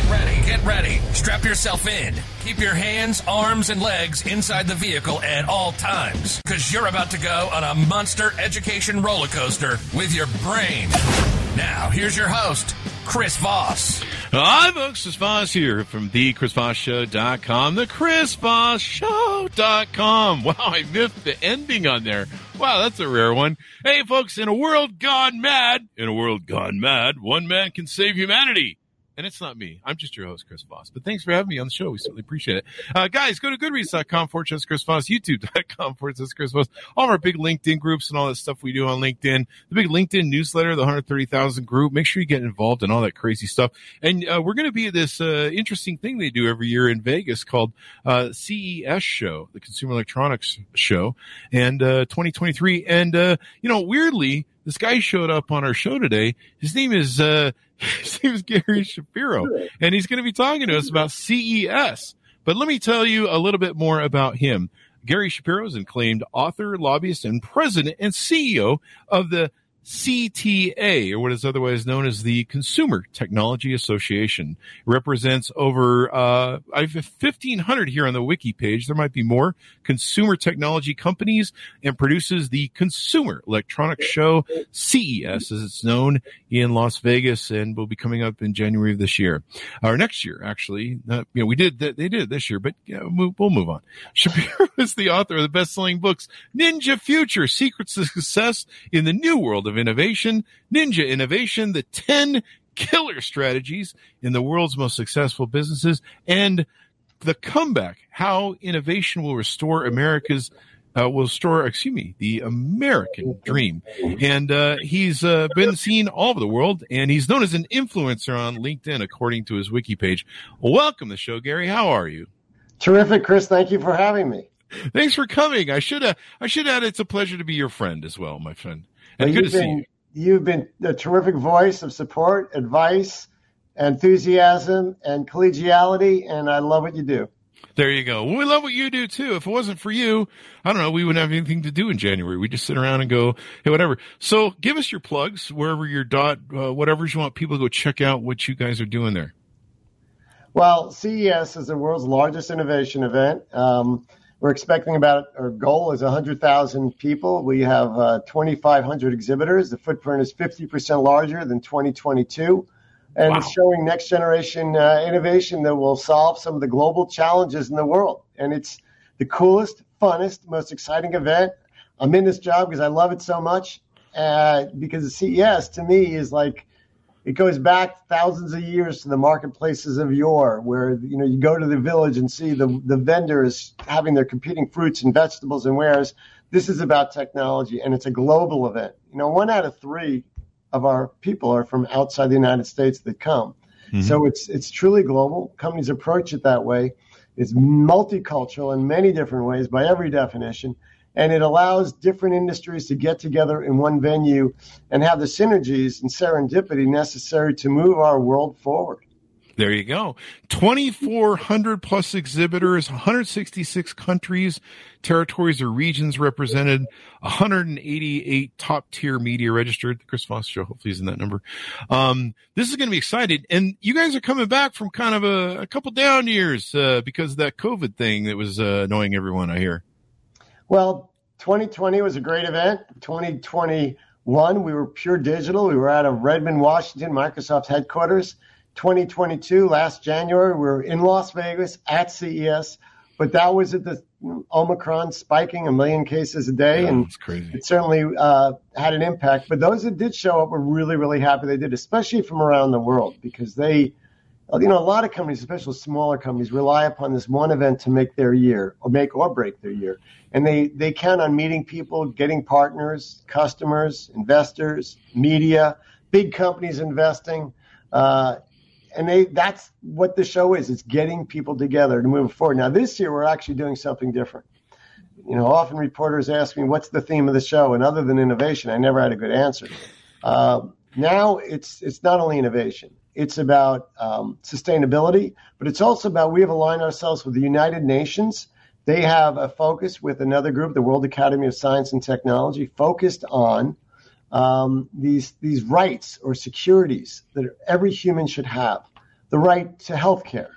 Get ready, get ready. Strap yourself in. Keep your hands, arms, and legs inside the vehicle at all times, because you're about to go on a monster education roller coaster with your brain. Now, here's your host, Chris Voss. Hi, folks. Chris Voss here from thechrisvossshow.com, thechrisvossshow.com. Wow, I missed the ending on there. Wow, that's a rare one. Hey, folks, in a world gone mad, in a world gone mad, one man can save humanity. And it's not me. I'm just your host, Chris Voss. But thanks for having me on the show. We certainly appreciate it. Uh, guys, go to goodreads.com forward slash Chris Voss, youtube.com forward slash Chris Voss, all our big LinkedIn groups and all that stuff we do on LinkedIn, the big LinkedIn newsletter, the 130,000 group. Make sure you get involved in all that crazy stuff. And uh, we're going to be at this uh, interesting thing they do every year in Vegas called uh, CES Show, the Consumer Electronics Show, and uh, 2023. And, uh, you know, weirdly, this guy showed up on our show today. His name is, uh, his name is Gary Shapiro, and he's going to be talking to us about CES. But let me tell you a little bit more about him. Gary Shapiro is an acclaimed author, lobbyist, and president and CEO of the CTA, or what is otherwise known as the Consumer Technology Association, represents over uh, I have 1,500 here on the wiki page. There might be more consumer technology companies, and produces the Consumer Electronics Show CES, as it's known in Las Vegas, and will be coming up in January of this year, or next year, actually. Uh, you know, we did they did it this year, but yeah, we'll, we'll move on. Shapiro is the author of the best-selling books Ninja Future: Secrets to Success in the New World of Innovation, Ninja Innovation, the 10 killer strategies in the world's most successful businesses, and the comeback, how innovation will restore America's uh, will restore, excuse me, the American dream. And uh, he's uh, been seen all over the world, and he's known as an influencer on LinkedIn, according to his wiki page. Welcome to the show, Gary. How are you? Terrific, Chris. Thank you for having me. Thanks for coming. I should have. I should add. It's a pleasure to be your friend as well, my friend. And you've been, you. You've been a terrific voice of support, advice, enthusiasm, and collegiality, and I love what you do. There you go. Well, we love what you do too. If it wasn't for you, I don't know, we wouldn't have anything to do in January. We just sit around and go, hey, whatever. So give us your plugs wherever your dot, uh, whatever you want people to go check out what you guys are doing there. Well, CES is the world's largest innovation event. Um, we're expecting about our goal is 100,000 people. We have uh, 2,500 exhibitors. The footprint is 50% larger than 2022. And Wow. it's showing next generation uh, innovation that will solve some of the global challenges in the world. And it's the coolest, funnest, most exciting event. I'm in this job because I love it so much. Uh, because the CES to me is like it goes back thousands of years to the marketplaces of yore, where you know you go to the village and see the the vendors having their competing fruits and vegetables and wares. This is about technology, and it's a global event. You know, one out of three of our people are from outside the United States that come. Mm-hmm. So it's it's truly global. Companies approach it that way. It's multicultural in many different ways by every definition, and it allows different industries to get together in one venue and have the synergies and serendipity necessary to move our world forward. There you go. 2,400 plus exhibitors, 166 countries, territories, or regions represented, 188 top tier media registered. The Chris Voss Show hopefully is in that number. Um, this is going to be exciting. And you guys are coming back from kind of a, a couple down years, uh, because of that COVID thing that was, uh, annoying everyone, I hear. Well, 2020 was a great event. 2021, we were pure digital. We were out of Redmond, Washington, Microsoft's headquarters. 2022, last January, we were in Las Vegas at CES, but that was at the Omicron spiking a million cases a day, and crazy. it certainly uh, had an impact. But those that did show up were really, really happy they did, especially from around the world, because they, you know, a lot of companies, especially smaller companies, rely upon this one event to make their year or make or break their year, and they they count on meeting people, getting partners, customers, investors, media, big companies investing. Uh, and they that's what the show is it's getting people together to move forward now this year we're actually doing something different you know, often reporters ask me, what's the theme of the show? And other than innovation, I never had a good answer. Uh, now it's, it's not only innovation, it's about um, sustainability, but it's also about we have aligned ourselves with the United Nations. They have a focus with another group, the World Academy of Science and Technology, focused on um, these these rights or securities that every human should have: the right to health care,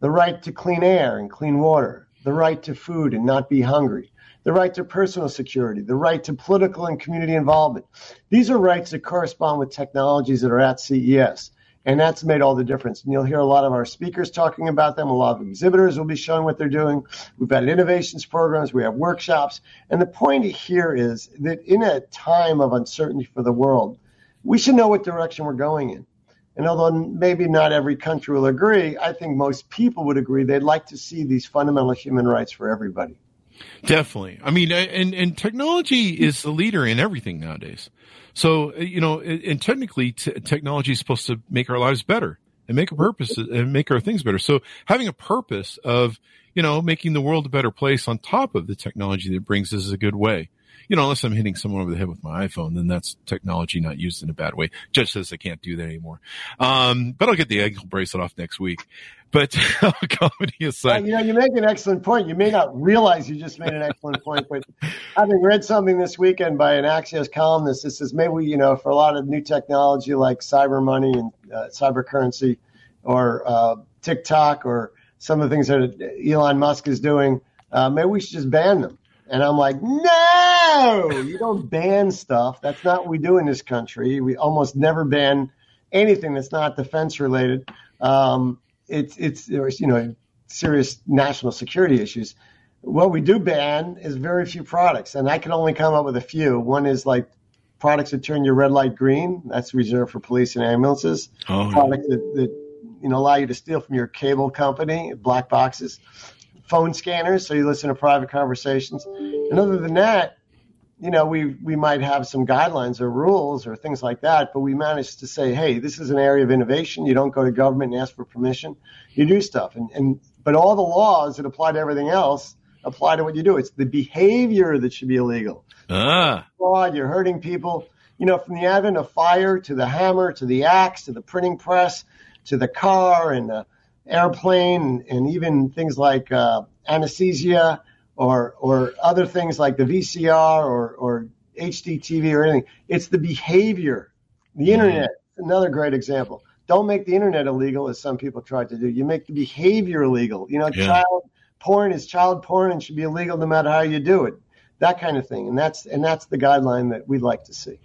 the right to clean air and clean water, the right to food and not be hungry, the right to personal security, the right to political and community involvement. These are rights that correspond with technologies that are at CES. And that's made all the difference. And you'll hear a lot of our speakers talking about them. A lot of exhibitors will be showing what they're doing. We've got innovations programs. We have workshops. And the point here is that in a time of uncertainty for the world, we should know what direction we're going in. And although maybe not every country will agree, I think most people would agree they'd like to see these fundamental human rights for everybody. Definitely. I mean, and, and technology is the leader in everything nowadays. So, uh, you know, and technically t- technology is supposed to make our lives better and make a purpose and make our things better. So having a purpose of, you know, making the world a better place on top of the technology that brings is a good way you know, unless I'm hitting someone over the head with my iPhone, then that's technology not used in a bad way. Judge says I can't do that anymore. Um, but I'll get the ankle bracelet off next week. But comedy aside, you know, you make an excellent point. You may not realize you just made an excellent point, but having read something this weekend by an Axios columnist that says maybe you know for a lot of new technology like cyber money and uh, cyber currency, or uh, TikTok, or some of the things that Elon Musk is doing, uh, maybe we should just ban them. And I'm like, no, you don't ban stuff. That's not what we do in this country. We almost never ban anything that's not defense related. Um, it's it's there's you know serious national security issues. What we do ban is very few products, and I can only come up with a few. One is like products that turn your red light green. That's reserved for police and ambulances. Oh, products that, that you know allow you to steal from your cable company, black boxes phone scanners, so you listen to private conversations. And other than that, you know, we we might have some guidelines or rules or things like that, but we managed to say, hey, this is an area of innovation. You don't go to government and ask for permission. You do stuff, and and but all the laws that apply to everything else apply to what you do. It's the behavior that should be illegal. Ah. Fraud, you're hurting people. You know, from the advent of fire to the hammer to the axe to the printing press to the car and the airplane and even things like uh, anesthesia or or other things like the VCR or, or HD TV or anything. It's the behavior. The mm-hmm. internet, another great example. Don't make the internet illegal, as some people try to do. You make the behavior illegal. You know, yeah. child porn is child porn and should be illegal no matter how you do it. That kind of thing, and that's and that's the guideline that we'd like to see.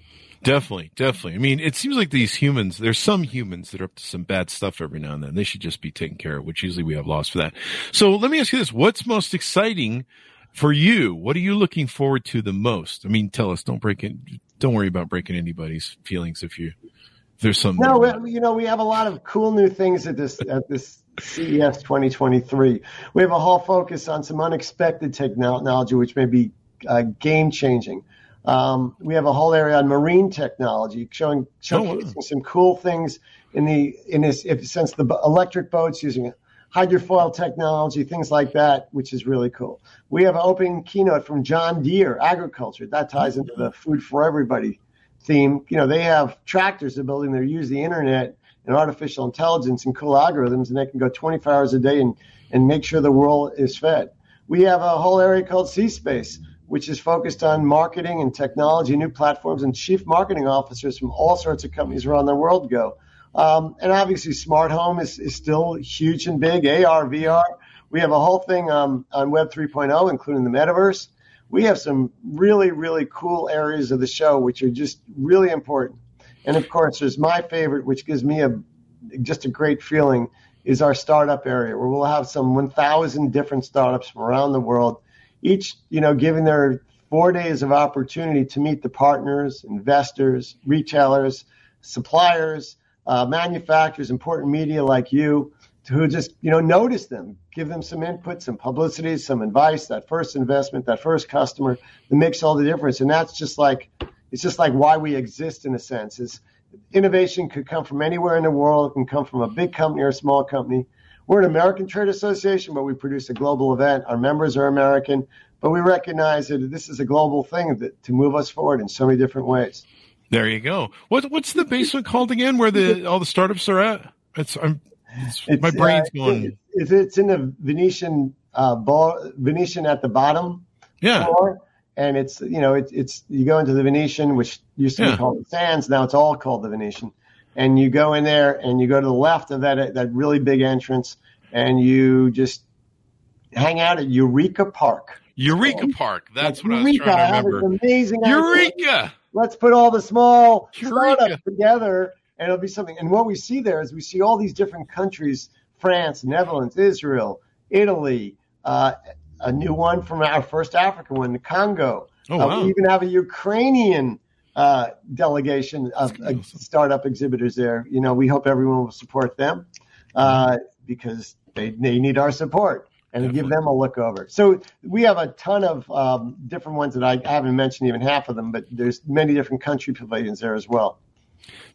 Definitely, definitely. I mean, it seems like these humans, there's some humans that are up to some bad stuff every now and then. They should just be taken care of, which usually we have laws for that. So let me ask you this. What's most exciting for you? What are you looking forward to the most? I mean, tell us, don't break it. Don't worry about breaking anybody's feelings if you, if there's some. No, we, you know, we have a lot of cool new things at this, at this CES 2023. We have a whole focus on some unexpected technology, which may be uh, game changing. Um, we have a whole area on marine technology, showing showcasing oh, wow. some cool things in the in this if, since the electric boats using hydrofoil technology, things like that, which is really cool. We have an opening keynote from John Deere Agriculture that ties into the food for everybody theme. You know, they have tractors they're building that use the internet and artificial intelligence and cool algorithms, and they can go 24 hours a day and and make sure the world is fed. We have a whole area called C Space which is focused on marketing and technology, new platforms, and chief marketing officers from all sorts of companies around the world go. Um, and obviously, smart home is, is still huge and big. AR, VR. We have a whole thing um, on Web 3.0, including the metaverse. We have some really, really cool areas of the show which are just really important. And of course, there's my favorite, which gives me a just a great feeling, is our startup area, where we'll have some 1,000 different startups from around the world each, you know, giving their four days of opportunity to meet the partners, investors, retailers, suppliers, uh, manufacturers, important media like you, who just, you know, notice them, give them some input, some publicity, some advice, that first investment, that first customer that makes all the difference. And that's just like, it's just like why we exist in a sense is innovation could come from anywhere in the world. It can come from a big company or a small company. We're an American trade association, but we produce a global event. Our members are American, but we recognize that this is a global thing that, to move us forward in so many different ways. There you go. What what's the basement called again? Where the all the startups are at? It's, I'm, it's, It's, my brain's uh, going. It's, it's in the Venetian uh, ball, Venetian at the bottom Yeah. floor, and it's you know it's it's you go into the Venetian, which used to Yeah. be called the Sands. Now it's all called the Venetian, and you go in there and you go to the left of that that really big entrance, and you just hang out at Eureka Park. Eureka Park. That's what I was Eureka, trying to remember. amazing. idea. Eureka. let's put all the small Eureka. startups together and it'll be something. And what we see there is we see all these different countries France, Netherlands, Israel, Italy, uh, a new one from our first African one, the Congo. Oh Uh, wow. we even have a Ukrainian uh, delegation of uh, startup exhibitors there. You know, we hope everyone will support them uh, because they, they need our support and give them a look over. So we have a ton of um, different ones that I haven't mentioned even half of them, but there's many different country pavilions there as well.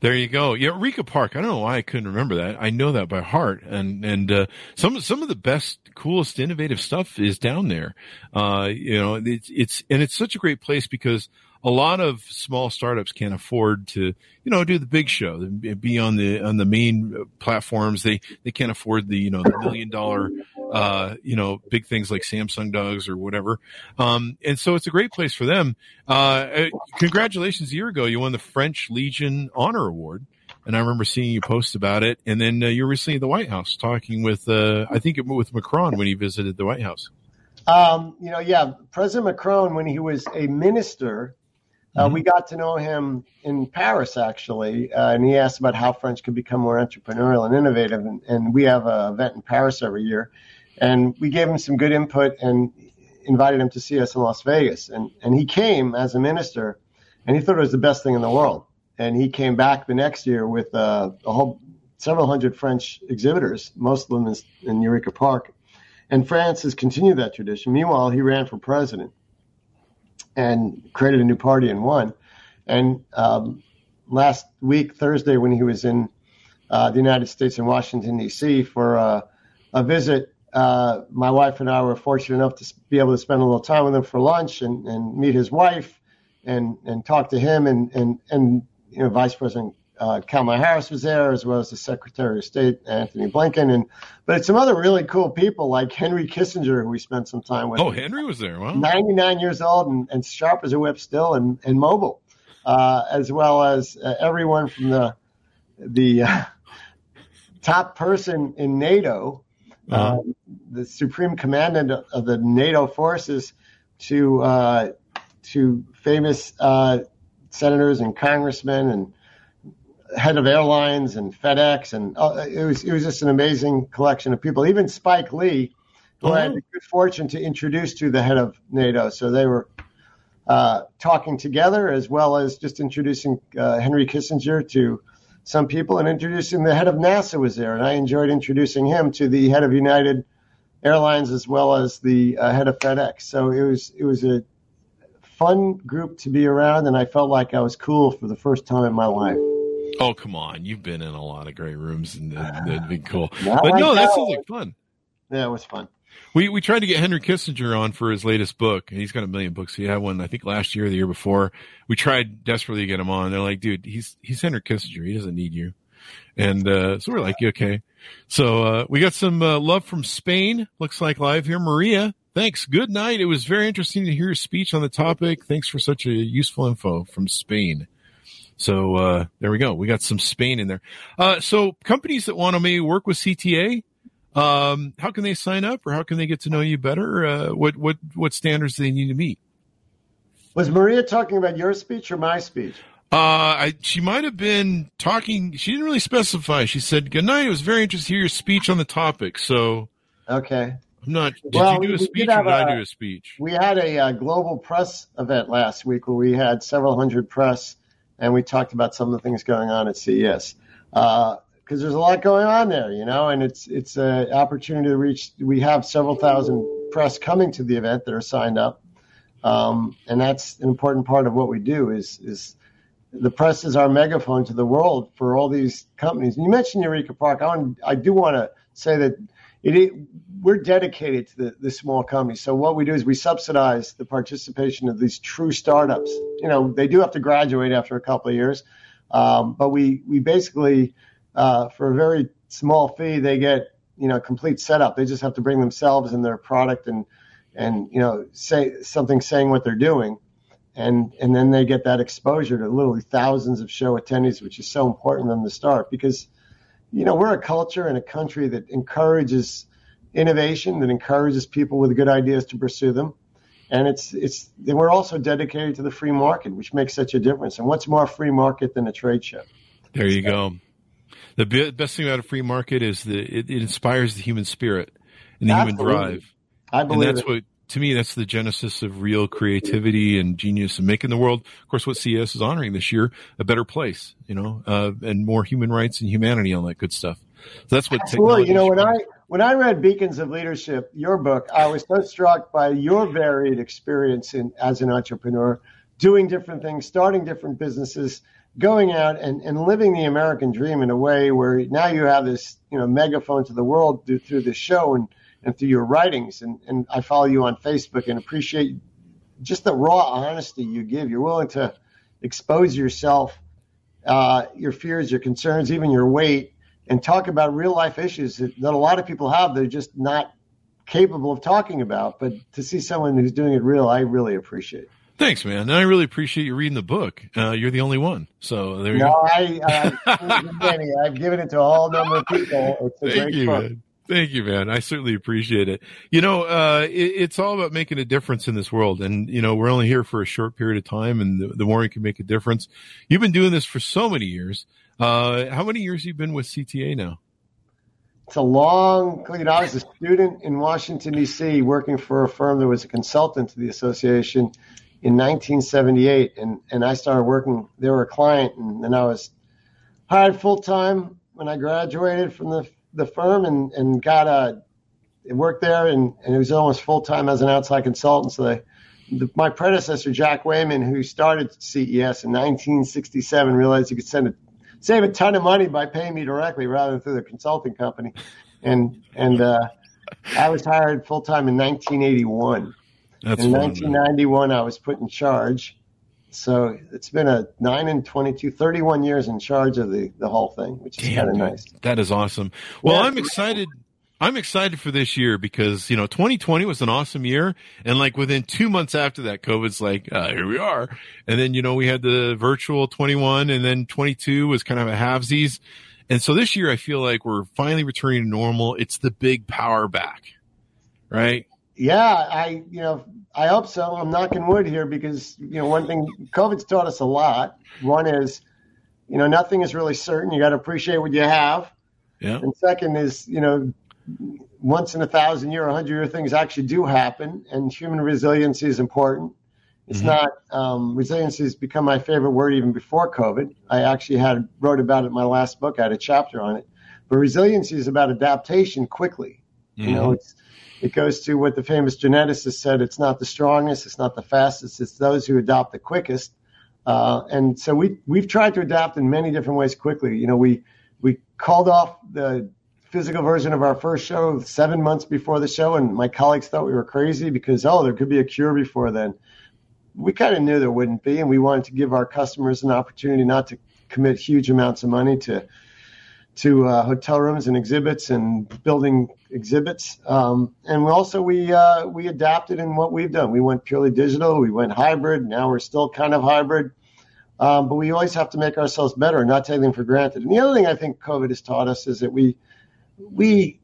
There you go. Yeah, Eureka Park. I don't know why I couldn't remember that. I know that by heart. And and uh, some some of the best, coolest, innovative stuff is down there. Uh, you know, it's it's and it's such a great place because a lot of small startups can't afford to, you know, do the big show, be on the on the main platforms. They they can't afford the you know the million dollar, uh, you know, big things like Samsung does or whatever. Um, and so it's a great place for them. Uh, uh, congratulations! A year ago, you won the French Legion Honor Award. And I remember seeing you post about it. And then uh, you were recently at the White House talking with, uh, I think, it with Macron when he visited the White House. Um, you know, yeah, President Macron, when he was a minister, uh, Mhm. we got to know him in Paris actually, uh, and he asked about how French could become more entrepreneurial and innovative. And, and we have an event in Paris every year, and we gave him some good input and invited him to see us in Las Vegas. And and he came as a minister, and he thought it was the best thing in the world. And he came back the next year with uh, a whole several hundred French exhibitors, most of them in, in Eureka Park. And France has continued that tradition. Meanwhile, he ran for president and created a new party and won. And um, last week, Thursday, when he was in uh, the United States in Washington, D.C. for uh, a visit, uh, my wife and I were fortunate enough to be able to spend a little time with him for lunch and, and meet his wife and, and talk to him. And, and, and you know, Vice President uh, Kamala Harris was there, as well as the Secretary of State, Antony Blinken. And but some other really cool people like Henry Kissinger, who we spent some time with. Oh, Henry was there. Wow. 99 years old and, and sharp as a whip still and, and mobile, uh, as well as uh, everyone from the the uh, top person in NATO, uh, Uh-huh. the supreme commandant of the NATO forces, to uh, to famous uh, senators and congressmen and head of airlines and FedEx and uh, it was it was just an amazing collection of people. Even Spike Lee, who I had the good fortune to introduce to the head of NATO. So they were uh, talking together as well as just introducing uh, Henry Kissinger to some people and introducing the head of NASA was there, and I enjoyed introducing him to the head of United Airlines as well as the uh, head of FedEx. So it was it was a fun group to be around, and I felt like I was cool for the first time in my life. Oh, come on. You've been in a lot of great rooms and that'd be cool. Not But like no, that that sounds like fun. Yeah, it was fun. We we tried to get Henry Kissinger on for his latest book. He's got a million books. He had one, I think, last year or the year before. We tried desperately to get him on. They're like, dude, he's he's Henry Kissinger. He doesn't need you. And uh, so we're like, okay. So uh, we got some uh, love from Spain. Looks like live here, Maria. Thanks. Good night. It was very interesting to hear your speech on the topic. Thanks for such a useful info from Spain. So uh, there we go. We got some Spain in there. Uh, so companies that want to maybe work with CTA, um, how can they sign up, or how can they get to know you better? Uh, what what what standards do they need to meet? Was Maria talking about your speech or my speech? Uh, I, she might have been talking. She didn't really specify. She said, "Good night. It was very interesting to hear your speech on the topic." So Okay. I'm not. Did Well, you do a speech or did I a- do a speech? We had a, uh global press event last week where we had several hundred press, and we talked about some of the things going on at CES. Because there's a lot going on there, you know, and it's it's an opportunity to reach. We have several thousand press coming to the event that are signed up, um, and that's an important part of what we do. Is is the press is our megaphone to the world for all these companies. And you mentioned Eureka Park. I want, I do want to say that it, it we're dedicated to the, the small companies. So what we do is we subsidize the participation of these true startups. You know, they do have to graduate after a couple of years, um, but we we basically uh, for a very small fee they get you know complete setup. They just have to bring themselves and their product and and you know say something saying what they're doing. And, and then they get that exposure to literally thousands of show attendees, which is so important from the start because, you know, we're a culture and a country that encourages innovation that encourages people with good ideas to pursue them. And it's it's we're also dedicated to the free market, which makes such a difference. And what's more free market than a trade show? There you go. The best thing about a free market is that it, it inspires the human spirit and the Absolutely. human drive. I believe and that's it. what to me that's the genesis of real creativity and genius and making the world. Of course, what CES is honoring this year a better place, you know, uh, and more human rights and humanity, all that good stuff. So that's what Absolutely. You know, when I when I read Beacons of Leadership, your book, I was so struck by your varied experience in, as an entrepreneur, doing different things, starting different businesses, going out and, and living the American dream in a way where now you have this, you know, megaphone to the world through, through this show and, and through your writings. And, and I follow you on Facebook and appreciate just the raw honesty you give. You're willing to expose yourself, uh, your fears, your concerns, even your weight and talk about real life issues that, that a lot of people have. They're just not capable of talking about. But to see someone who's doing it real, I really appreciate it. Thanks, man. And I really appreciate you reading the book. Uh, you're the only one. So there you no, go. I, uh, I've given it to a whole number of people. It's a Thank great you, book. man. Thank you, man. I certainly appreciate it. You know, uh, it, it's all about making a difference in this world. And, you know, we're only here for a short period of time. And the, the more we can make a difference, you've been doing this for so many years. Uh, how many years have you been with CTA now? It's a long, you know, I was a student in Washington, D.C., working for a firm that was a consultant to the association in 1978. And, and I started working, they were a client, and then I was hired full time when I graduated from the, the firm and, and got a, worked there, and, and it was almost full time as an outside consultant. So they, the, my predecessor, Jack Wayman, who started CES in 1967, realized he could send a save a ton of money by paying me directly rather than through the consulting company. And and uh, I was hired full time in 1981. That's in fun, 1991, I was put in charge. So it's been a 9 and 22, 31 years in charge of the, the whole thing, which is kind of nice. That is awesome. Well, Yeah. I'm excited. I'm excited for this year because, you know, 2020 was an awesome year. And like within two months after that, COVID's like, uh, here we are. And then, you know, we had the virtual 21 and then 22 was kind of a halvesies. And so this year I feel like we're finally returning to normal. It's the big power back, right? Yeah, I you know I hope so. I'm knocking wood here because you know one thing COVID's taught us a lot. One is you know nothing is really certain. You got to appreciate what you have. Yeah. And second is you know once in a thousand year, a hundred year things actually do happen, and human resiliency is important. It's Mhm. not um, resiliency has become my favorite word even before COVID. I actually had wrote about it in my last book. I had a chapter on it. But resiliency is about adaptation quickly. You know, it's it goes to what the famous geneticist said: it's not the strongest, it's not the fastest, it's those who adopt the quickest. Uh, and so we we've tried to adapt in many different ways quickly. You know, we we called off the physical version of our first show seven months before the show, and my colleagues thought we were crazy because oh, there could be a cure before then. We kind of knew there wouldn't be, and we wanted to give our customers an opportunity not to commit huge amounts of money to to uh, hotel rooms and exhibits and building exhibits. Um, and we also we uh, we adapted in what we've done. We went purely digital. We went hybrid. Now we're still kind of hybrid. Um, but we always have to make ourselves better and not take them for granted. And the other thing I think COVID has taught us is that we we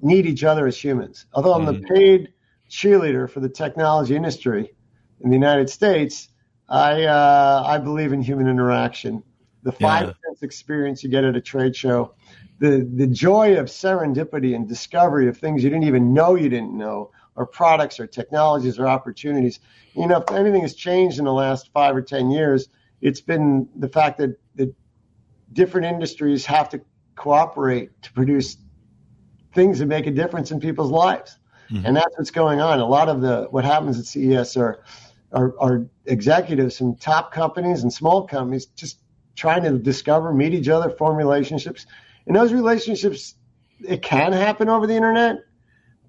need each other as humans. Although I'm the paid cheerleader for the technology industry in the United States, I uh, I believe in human interaction. The five Yeah. sense experience you get at a trade show, the the joy of serendipity and discovery of things you didn't even know you didn't know, or products or technologies or opportunities. You know, if anything has changed in the last five or ten years, it's been the fact that that different industries have to cooperate to produce things that make a difference in people's lives. Mm-hmm. And that's what's going on. A lot of the what happens at CES are, are are executives from top companies and small companies just trying to discover, meet each other, form relationships. And those relationships it can happen over the internet,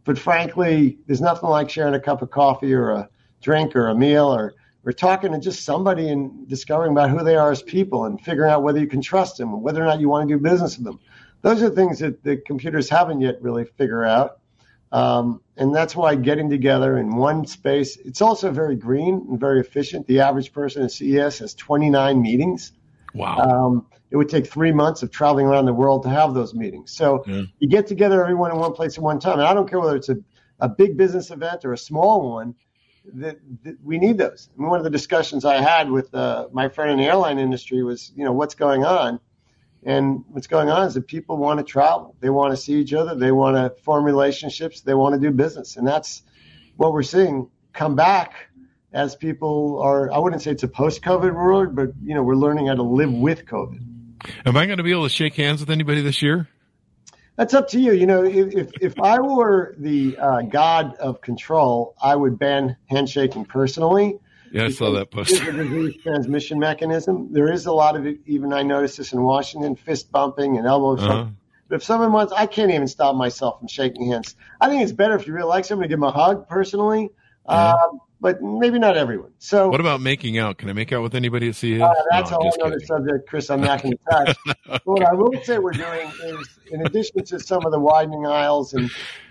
but frankly, there's nothing like sharing a cup of coffee or a drink or a meal or or talking to just somebody and discovering about who they are as people and figuring out whether you can trust them and whether or not you want to do business with them. Those are things that the computers haven't yet really figured out. Um, and that's why getting together in one space, it's also very green and very efficient. The average person at CES has 29 meetings. Wow. Um, it would take three months of traveling around the world to have those meetings. So Yeah. you get together everyone in one place at one time. And I don't care whether it's a, a big business event or a small one, that, that we need those. And one of the discussions I had with uh, my friend in the airline industry was, you know, what's going on? And what's going on is that people want to travel. They want to see each other. They want to form relationships. They want to do business. And that's what we're seeing come back as people are, I wouldn't say it's a post COVID world, but, you know, we're learning how to live with COVID. Am I going to be able to shake hands with anybody this year? That's up to you. You know, if if, if I were the uh, god of control, I would ban handshaking personally. Yeah, I saw that post. It's a disease transmission mechanism. There is a lot of it. Even I noticed this in Washington: fist bumping and elbow. Uh-huh. But if someone wants, I can't even stop myself from shaking hands. I think it's better if you really like somebody, give them a hug personally. Um, but maybe not everyone. So What about making out? Can I make out with anybody at CES? uh, that's No, a whole other subject, Chris. I'm not going to touch. But what I will say we're doing is, in addition to some of the widening aisles, and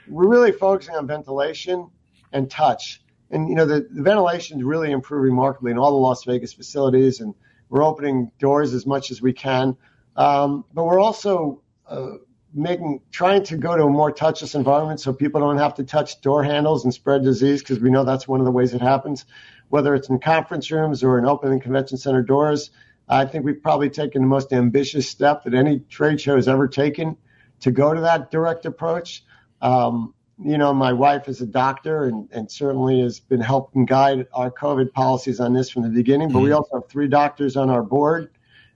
we're really focusing on ventilation and touch. And you know, the, the ventilation is really improved remarkably in all the Las Vegas facilities, and we're opening doors as much as we can. Um, but we're also uh, making trying to go to a more touchless environment so people don't have to touch door handles and spread disease because we know that's one of the ways it happens. Whether it's in conference rooms or in open convention center doors i think we've probably taken the most ambitious step that any trade show has ever taken to go to that direct approach. Um, you know my wife is a doctor and, and certainly has been helping guide our covid policies on this from the beginning but we also have three doctors on our board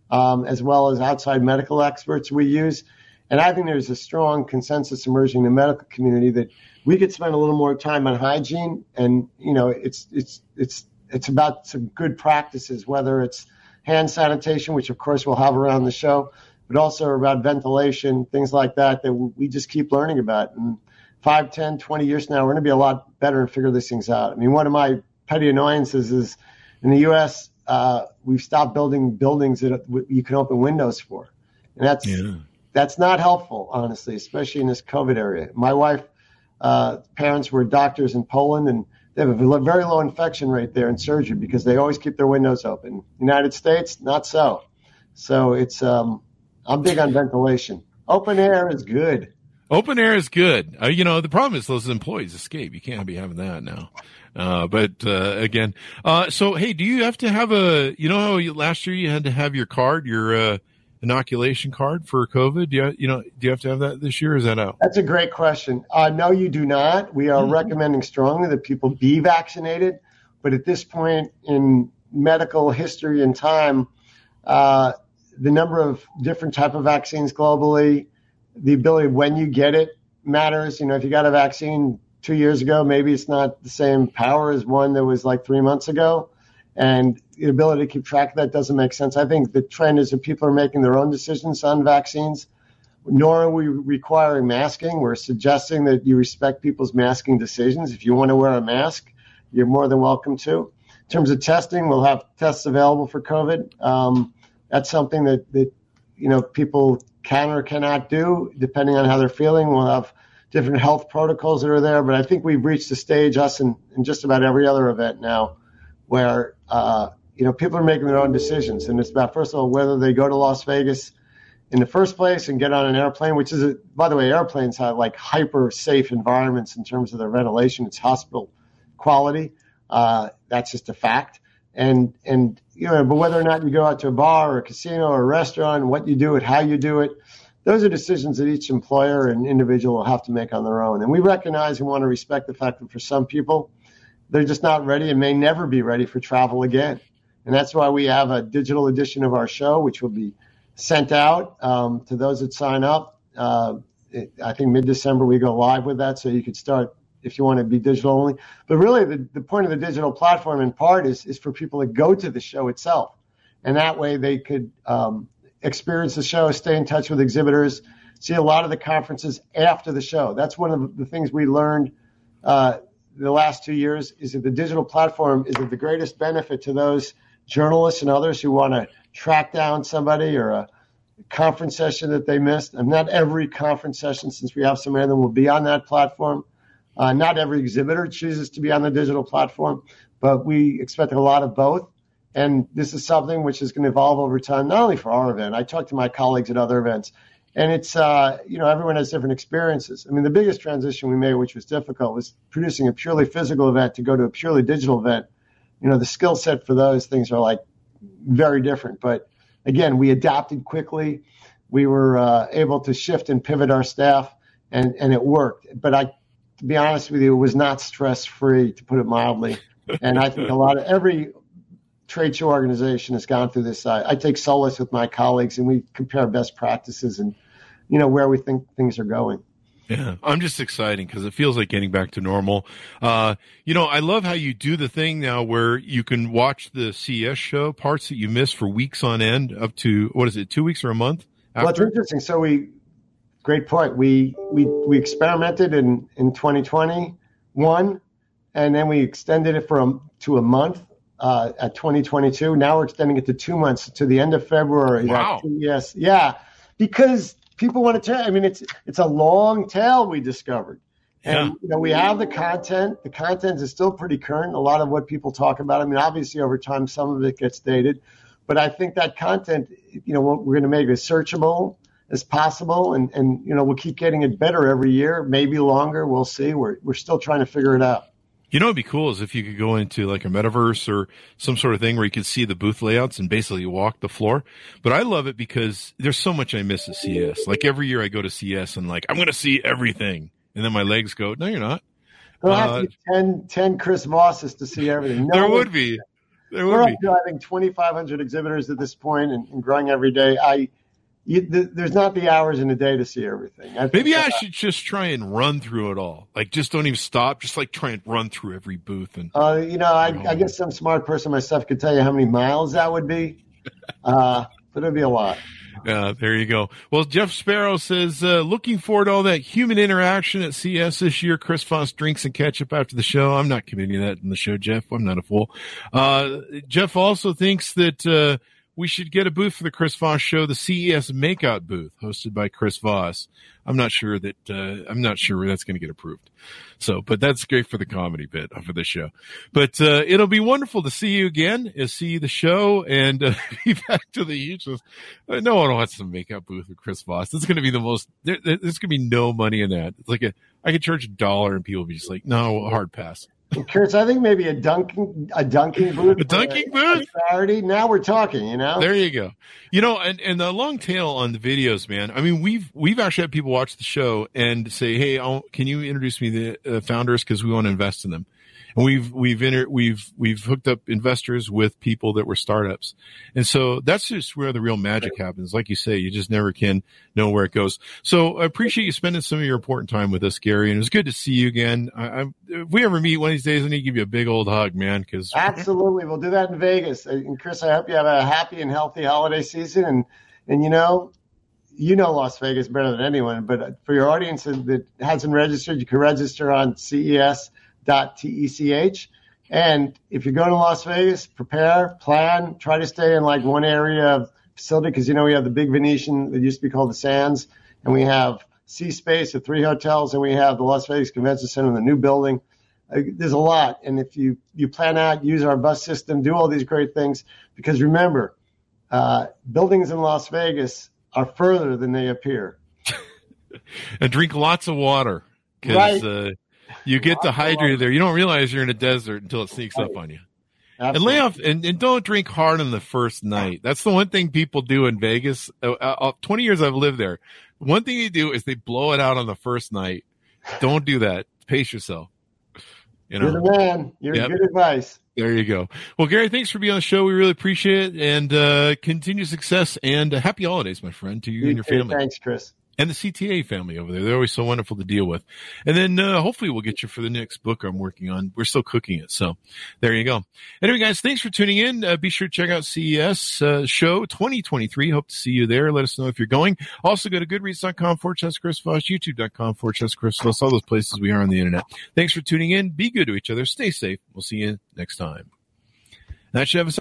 um, as well as outside medical experts we use and I think there's a strong consensus emerging in the medical community that we could spend a little more time on hygiene, and you know, it's it's it's it's about some good practices, whether it's hand sanitation, which of course we'll have around the show, but also about ventilation, things like that that we just keep learning about. And five, ten, twenty years from now, we're going to be a lot better and figure these things out. I mean, one of my petty annoyances is in the U.S. Uh, we've stopped building buildings that you can open windows for, and that's Yeah. That's not helpful, honestly, especially in this COVID area. My wife, uh, parents were doctors in Poland, and they have a very low infection rate there in surgery because they always keep their windows open. United States, not so. So it's um, I'm big on ventilation. Open air is good. Open air is good. Uh, you know, the problem is those employees escape. You can't be having that now. Uh, but, uh, again, uh, so, hey, do you have to have a, you know, last year you had to have your card, your, uh, inoculation card for COVID? Do you, you know, do you have to have that this year? Is that out? That's a great question. Uh, no, you do not. We are recommending strongly that people be vaccinated, but at this point in medical history and time, uh, the number of different type of vaccines globally, the ability when you get it matters. You know, if you got a vaccine two years ago, maybe it's not the same power as one that was like three months ago. And the ability to keep track of that doesn't make sense. I think the trend is that people are making their own decisions on vaccines. Nor are we requiring masking. We're suggesting that you respect people's masking decisions. If you want to wear a mask, you're more than welcome to. In terms of testing, we'll have tests available for COVID. Um, that's something that, that you know people can or cannot do depending on how they're feeling. We'll have different health protocols that are there, but I think we've reached a stage, us and, and just about every other event now, where uh, you know people are making their own decisions, and it's about first of all whether they go to Las Vegas in the first place and get on an airplane, which is, a, by the way, airplanes have like hyper safe environments in terms of their ventilation. It's hospital quality. Uh, that's just a fact. And, and, you know, but whether or not you go out to a bar or a casino or a restaurant, what you do it, how you do it, those are decisions that each employer and individual will have to make on their own. And we recognize and want to respect the fact that for some people, they're just not ready and may never be ready for travel again. And that's why we have a digital edition of our show, which will be sent out um, to those that sign up. Uh, it, I think mid December we go live with that, so you could start if you want to be digital only. But really, the, the point of the digital platform in part is, is for people to go to the show itself. And that way they could um, experience the show, stay in touch with exhibitors, see a lot of the conferences after the show. That's one of the things we learned uh, the last two years is that the digital platform is of the greatest benefit to those journalists and others who want to track down somebody or a conference session that they missed. And not every conference session, since we have so many of them, will be on that platform. Uh, not every exhibitor chooses to be on the digital platform, but we expect a lot of both. And this is something which is going to evolve over time, not only for our event. I talk to my colleagues at other events, and it's uh, you know everyone has different experiences. I mean, the biggest transition we made, which was difficult, was producing a purely physical event to go to a purely digital event. You know, the skill set for those things are like very different. But again, we adapted quickly. We were uh, able to shift and pivot our staff, and and it worked. But I, to be honest with you, it was not stress free, to put it mildly. And I think a lot of every trade show organization has gone through this. I, I take solace with my colleagues, and we compare best practices and you know where we think things are going. Yeah, I'm just excited because it feels like getting back to normal. Uh, you know, I love how you do the thing now where you can watch the CES show parts that you missed for weeks on end, up to what is it, two weeks or a month? After? Well, it's interesting. So we, great point. We we we experimented in in 2021, and then we extended it from to a month uh, at 2022. Now we're extending it to two months to the end of February. Wow. Yes, yeah, because people want to tell. I mean, it's it's a long tail we discovered, and yeah. you know we have the content. The content is still pretty current. A lot of what people talk about. I mean, obviously over time some of it gets dated, but I think that content, you know, what we're going to make as searchable as possible, and and you know we'll keep getting it better every year, maybe longer. We'll see. We're we're still trying to figure it out. You know, it'd be cool is if you could go into like a metaverse or some sort of thing where you could see the booth layouts and basically walk the floor. But I love it because there's so much I miss at CS. Like every year I go to CS and like, I'm going to see everything. And then my legs go, no, you're not. There'll uh, have to be 10, 10 Chris Vosses to see everything. No there would be. There would we're be. up to, I think, 2,500 exhibitors at this point and, and growing every day. I, you, the, there's not the hours in a day to see everything. I Maybe I should just try and run through it all. Like, just don't even stop. Just like try and run through every booth. And uh, you know, I, I, guess some smart person myself could tell you how many miles that would be, uh, but it'd be a lot. Yeah, there you go. Well, Jeff Sparrow says, uh, looking forward to all that human interaction at CS this year. Chris Voss drinks and ketchup after the show. I'm not committing that in the show, Jeff. I'm not a fool. Uh, Jeff also thinks that, uh, we should get a booth for the Chris Voss show, the CES Makeout booth, hosted by Chris Voss. I'm not sure that uh, I'm not sure that's going to get approved. So, but that's great for the comedy bit for the show. But uh, it'll be wonderful to see you again, uh, see the show, and uh, be back to the usual. Uh, no one wants to make out booth with Chris Voss. It's going to be the most. There, there's going to be no money in that. It's like a I could charge a dollar, and people be just like, no, hard pass. Kurtz, I think maybe a dunking a dunking booth. A dunking booth. Saturday. Now we're talking. You know. There you go. You know, and and the long tail on the videos, man. I mean, we've we've actually had people watch the show and say, "Hey, I'll, can you introduce me the uh, founders because we want to invest in them." And we've we've inter- we've we've hooked up investors with people that were startups, and so that's just where the real magic happens. Like you say, you just never can know where it goes. So I appreciate you spending some of your important time with us, Gary, and it was good to see you again. I, I, if we ever meet one of these days, I need to give you a big old hug, man. Because absolutely, we'll do that in Vegas. Uh, and Chris, I hope you have a happy and healthy holiday season, and and you know you know Las Vegas better than anyone, but uh, for your audience that hasn't registered, you can register on CES tech. And if you're going to Las Vegas, prepare, plan, try to stay in like one area of facility because you know we have the big Venetian that used to be called the Sands, and we have C Space at three hotels, and we have the Las Vegas Convention Center, the new building. Uh, there's a lot, and if you you plan out, use our bus system, do all these great things, because remember, uh, buildings in Las Vegas are further than they appear. and drink lots of water because. Right. Uh, you get dehydrated there. You don't realize you're in a desert until it sneaks up on you. Absolutely. And lay off and, and don't drink hard on the first night. That's the one thing people do in Vegas. Uh, uh, 20 years I've lived there. One thing they do is they blow it out on the first night. Don't do that. Pace yourself. You know? You're the man. You're yep. good advice. There you go. Well, Gary, thanks for being on the show. We really appreciate it and uh, continue success and uh, happy holidays, my friend, to you, you and your family. Thanks, Chris. And the CTA family over there. They're always so wonderful to deal with. And then uh, hopefully we'll get you for the next book I'm working on. We're still cooking it. So there you go. Anyway, guys, thanks for tuning in. Uh, be sure to check out CES uh, show 2023. Hope to see you there. Let us know if you're going. Also go to goodreads.com forward slash Chris youtube.com forward Chris all those places we are on the internet. Thanks for tuning in. Be good to each other. Stay safe. We'll see you next time. That should have us